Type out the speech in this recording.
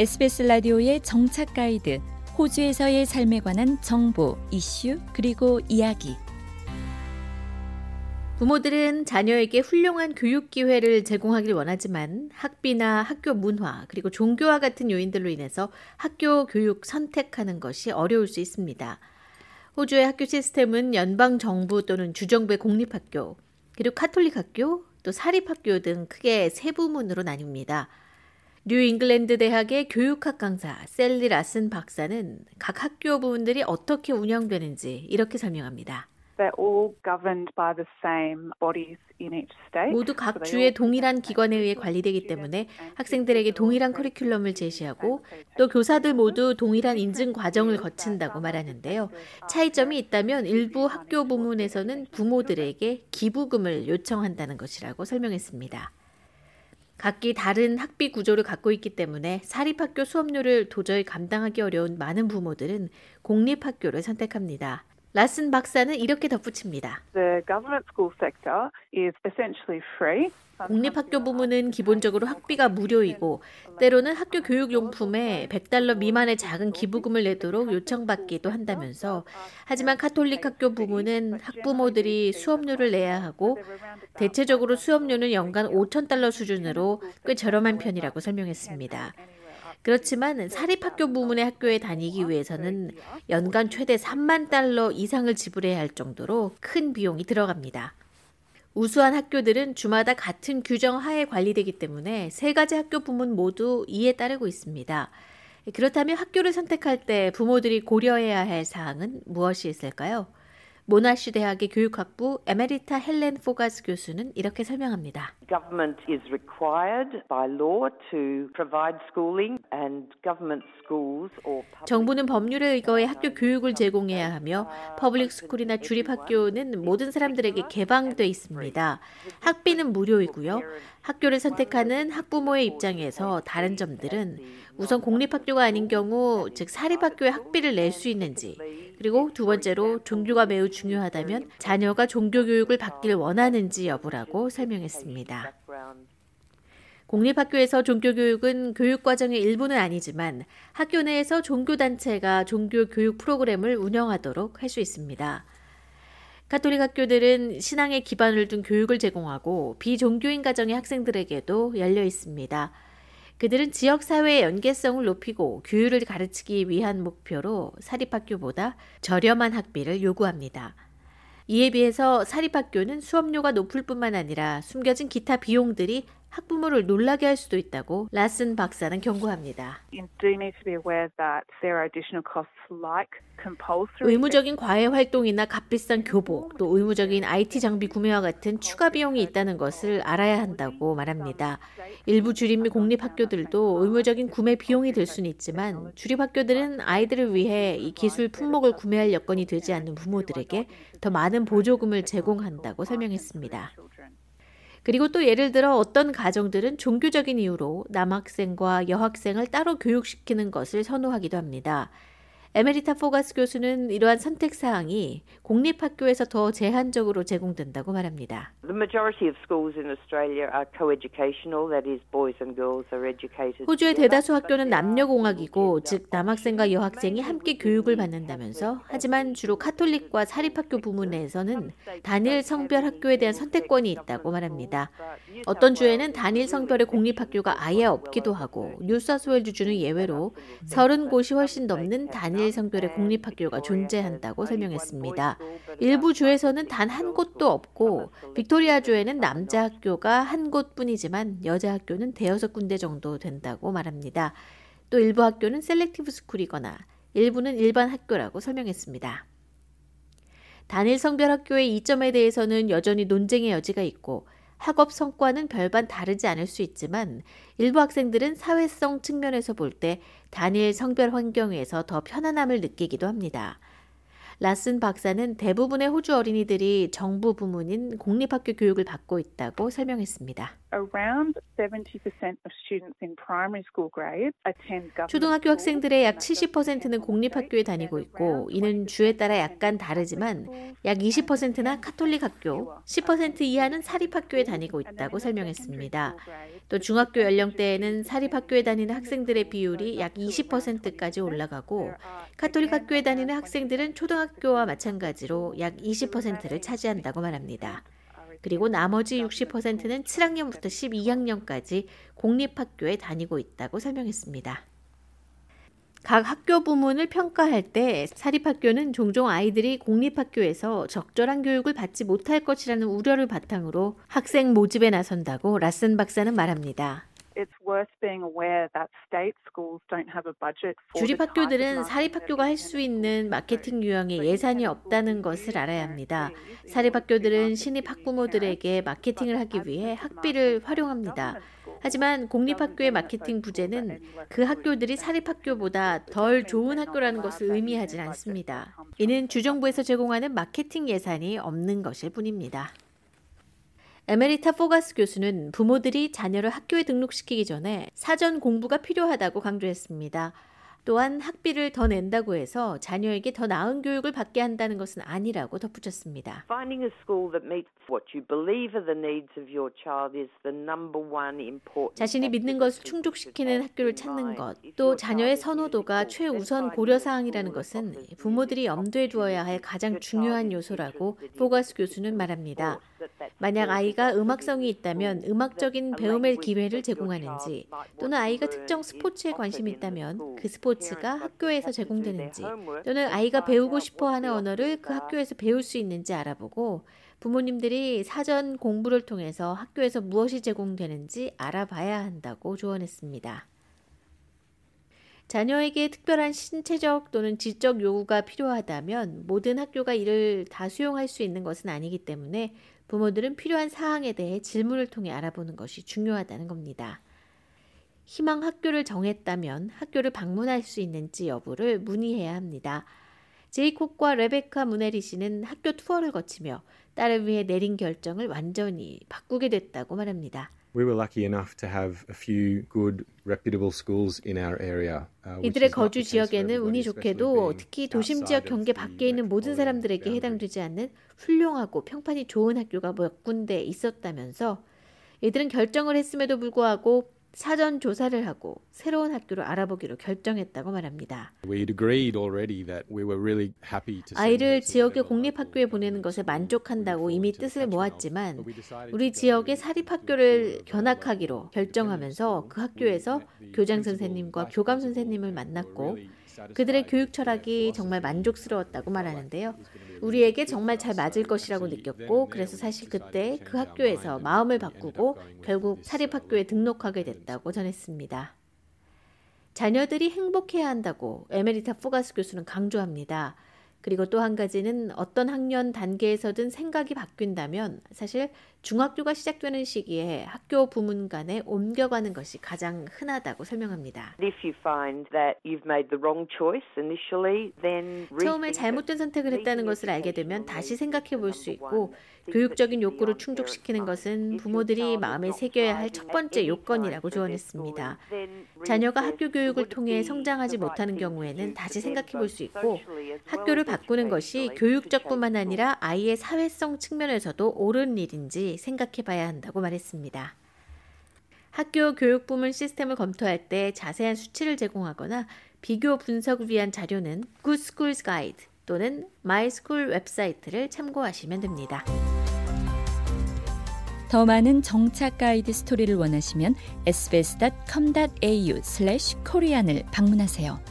SBS 라디오의 정착 가이드, 호주에서의 삶에 관한 정보, 이슈, 그리고 이야기. 부모들은 자녀에게 훌륭한 교육 기회를 제공하길 원하지만 학비나 학교 문화, 그리고 종교와 같은 요인들로 인해서 학교 교육 선택하는 것이 어려울 수 있습니다. 호주의 학교 시스템은 연방 정부 또는 주정부의 공립학교, 그리고 카톨릭 학교, 또 사립학교 등 크게 세 부문으로 나뉩니다. 뉴 잉글랜드 대학의 교육학 강사 셀리 라슨 박사는 각 학교 부문들이 어떻게 운영되는지 이렇게 설명합니다. 모두 각 주의 동일한 기관에 의해 관리되기 때문에 학생들에게 동일한 커리큘럼을 제시하고 또 교사들 모두 동일한 인증 과정을 거친다고 말하는데요. 차이점이 있다면 일부 학교 부문에서는 부모들에게 기부금을 요청한다는 것이라고 설명했습니다. 각기 다른 학비 구조를 갖고 있기 때문에 사립학교 수업료를 도저히 감당하기 어려운 많은 부모들은 공립학교를 선택합니다. 라슨 박사는 이렇게 덧붙입니다. 공립학교 부문은 기본적으로 학비가 무료이고 때로는 학교 교육용품에 100달러 미만의 작은 기부금을 내도록 요청받기도 한다면서 하지만 카톨릭 학교 부문은 학부모들이 수업료를 내야 하고 대체적으로 수업료는 연간 5천 달러 수준으로 꽤 저렴한 편이라고 설명했습니다. 그렇지만 사립학교 부문의 학교에 다니기 위해서는 연간 최대 3만 달러 이상을 지불해야 할 정도로 큰 비용이 들어갑니다. 우수한 학교들은 주마다 같은 규정 하에 관리되기 때문에 세 가지 학교 부문 모두 이에 따르고 있습니다. 그렇다면 학교를 선택할 때 부모들이 고려해야 할 사항은 무엇이 있을까요? 모나시 대학의 교육학부 Emerita 헬렌 포가스 교수는 이렇게 설명합니다. Government is required by law to provide schooling and government schools or 정부는 법률에 의거해 학교 교육을 제공해야 하며 public school이나 주립 학교는 모든 사람들에게 개방돼 있습니다. 학비는 무료이고요. 학교를 선택하는 학부모의 입장에서 다른 점들은 우선 공립학교가 아닌 경우 즉 사립학교에 학비를 낼 수 있는지 그리고 두 번째로 종교가 매우 중요하다면 자녀가 종교 교육을 받길 원하는지 여부라고 설명했습니다. 공립학교에서 종교교육은 교육과정의 일부는 아니지만 학교 내에서 종교단체가 종교교육 프로그램을 운영하도록 할 수 있습니다. 가톨릭 학교들은 신앙에 기반을 둔 교육을 제공하고 비종교인 가정의 학생들에게도 열려 있습니다. 그들은 지역사회의 연계성을 높이고 규율을 가르치기 위한 목표로 사립학교보다 저렴한 학비를 요구합니다. 이에 비해서 사립학교는 수업료가 높을 뿐만 아니라 숨겨진 기타 비용들이 학부모를 놀라게 할 수도 있다고 라슨 박사는 경고합니다. 의무적인 과외 활동이나 값비싼 교복, 또 의무적인 IT 장비 구매와 같은 추가 비용이 있다는 것을 알아야 한다고 말합니다. 일부 주립 및 공립 학교들도 의무적인 구매 비용이 될 수는 있지만 주립 학교들은 아이들을 위해 이 기술 품목을 구매할 여건이 되지 않는 부모들에게 더 많은 보조금을 제공한다고 설명했습니다. 그리고 또 예를 들어 어떤 가정들은 종교적인 이유로 남학생과 여학생을 따로 교육시키는 것을 선호하기도 합니다. 에메리타 포가스 교수는 이러한 선택 사항이 공립 학교에서 더 제한적으로 제공된다고 말합니다. 호주의 대다수 학교는 남녀 공학이고 즉 남학생과 여학생이 함께 교육을 받는다면서 하지만 주로 카톨릭과 사립학교 부문에서는 단일 성별 학교에 대한 선택권이 있다고 말합니다. 어떤 주에는 단일 성별의 공립 학교가 아예 없기도 하고 뉴사우스웨일즈 주는 예외로 30곳이 훨씬 넘는 단일 단일 성별의 공립학교가 존재한다고 설명했습니다. 일부 주에서는 단 한 곳도 없고 빅토리아 주에는 남자 학교가 한 곳뿐이지만 여자 학교는 대여섯 군데 정도 된다고 말합니다. 또 일부 학교는 selective school이거나 일부는 일반 학교라고 설명했습니다. 단일 성별 학교의 이점에 대해서는 여전히 논쟁의 여지가 있고 학업 성과는 별반 다르지 않을 수 있지만 일부 학생들은 사회성 측면에서 볼 때 단일 성별 환경에서 더 편안함을 느끼기도 합니다. 라슨 박사는 대부분의 호주 어린이들이 정부 부문인 공립학교 교육을 받고 있다고 설명했습니다. 초등학교 학생들의 약 70%는 공립학교에 다니고 있고 이는 주에 따라 약간 다르지만 약 20%는 카톨릭 학교, 10% 이하는 사립학교에 다니고 있다고 설명했습니다. 또 중학교 연령대에는 사립학교에 다니는 학생들의 비율이 약 20%까지 올라가고 카톨릭 학교에 다니는 학생들은 초등학교와 마찬가지로 약 20%를 차지한다고 말합니다. 그리고 나머지 60%는 7학년부터 12학년까지 공립학교에 다니고 있다고 설명했습니다. 각 학교 부문을 평가할 때 사립학교는 종종 아이들이 공립학교에서 적절한 교육을 받지 못할 것이라는 우려를 바탕으로 학생 모집에 나선다고 라슨 박사는 말합니다. 주립학교들은 사립학교가 할 수 있는 마케팅 유형의 예산이 없다는 것을 알아야 합니다. 사립학교들은 신입 학부모들에게 마케팅을 하기 위해 학비를 활용합니다. 하지만 공립학교의 마케팅 부재는 그 학교들이 사립학교보다 덜 좋은 학교라는 것을 의미하진 않습니다. 이는 주정부에서 제공하는 마케팅 예산이 없는 것일 뿐입니다. 에메리타 포가스 교수는 부모들이 자녀를 학교에 등록시키기 전에 사전 공부가 필요하다고 강조했습니다. 또한 학비를 더 낸다고 해서 자녀에게 더 나은 교육을 받게 한다는 것은 아니라고 덧붙였습니다. 자신이 믿는 것을 충족시키는 학교를 찾는 것, 또 자녀의 선호도가 최우선 고려 사항이라는 것은 부모들이 염두에 두어야 할 가장 중요한 요소라고 포가스 교수는 말합니다. 만약 아이가 음악성이 있다면 음악적인 배움의 기회를 제공하는지 또는 아이가 특정 스포츠에 관심이 있다면 그 스포츠 가 학교에서 제공되는지 또는 아이가 배우고 싶어 하는 언어를 그 학교에서 배울 수 있는지 알아보고 부모님들이 사전 공부를 통해서 학교에서 무엇이 제공되는지 알아봐야 한다고 조언했습니다. 자녀에게 특별한 신체적 또는 지적 요구가 필요하다면 모든 학교가 이를 다 수용할 수 있는 것은 아니기 때문에 부모들은 필요한 사항에 대해 질문을 통해 알아보는 것이 중요하다는 겁니다. 희망 학교를 정했다면 학교를 방문할 수 있는지 여부를 문의해야 합니다. 제이콥과 레베카 무네리 씨는 학교 투어를 거치며 딸을 위해 내린 결정을 완전히 바꾸게 됐다고 말합니다. We were lucky enough to have a few good reputable schools in our area. 이들의 거주 지역에는 운이 좋게도 특히 도심 지역 경계 밖에 있는 모든 사람들에게 해당되지 않는 훌륭하고 평판이 좋은 학교가 몇 군데 있었다면서 이들은 결정을 했음에도 불구하고 사전 조사를 하고 새로운 학교를 알아보기로 결정했다고 말합니다. 아이를 지역의 공립학교에 보내는 것에 만족한다고 이미 뜻을 모았지만 우리 지역의 사립학교를 견학하기로 결정하면서 그 학교에서 교장 선생님과 교감 선생님을 만났고 그들의 교육 철학이 정말 만족스러웠다고 말하는데요. 우리에게 정말 잘 맞을 것이라고 느꼈고 그래서 사실 그때 그 학교에서 마음을 바꾸고 결국 사립학교에 등록하게 됐다고 전했습니다. 자녀들이 행복해야 한다고 에메리타 포가스 교수는 강조합니다. 그리고 또 한 가지는 어떤 학년 단계에서든 생각이 바뀐다면 사실 중학교가 시작되는 시기에 학교 부문 간에 옮겨가는 것이 가장 흔하다고 설명합니다. 처음에 잘못된 선택을 했다는 것을 알게 되면 다시 생각해 볼 수 있고 교육적인 욕구를 충족시키는 것은 부모들이 마음에 새겨야 할 첫 번째 요건이라고 조언했습니다. 자녀가 학교 교육을 통해 성장하지 못하는 경우에는 다시 생각해 볼 수 있고 학교를 바꾸는 것이 교육적뿐만 아니라 아이의 사회성 측면에서도 옳은 일인지 생각해 봐야 한다고 말했습니다. 학교 교육 부문 시스템을 검토할 때 자세한 수치를 제공하거나 비교 분석을 위한 자료는 Good Schools Guide 또는 My School 웹사이트를 참고하시면 됩니다. 더 많은 정착 가이드 스토리를 원하시면 sbs.com.au/korean을 방문하세요.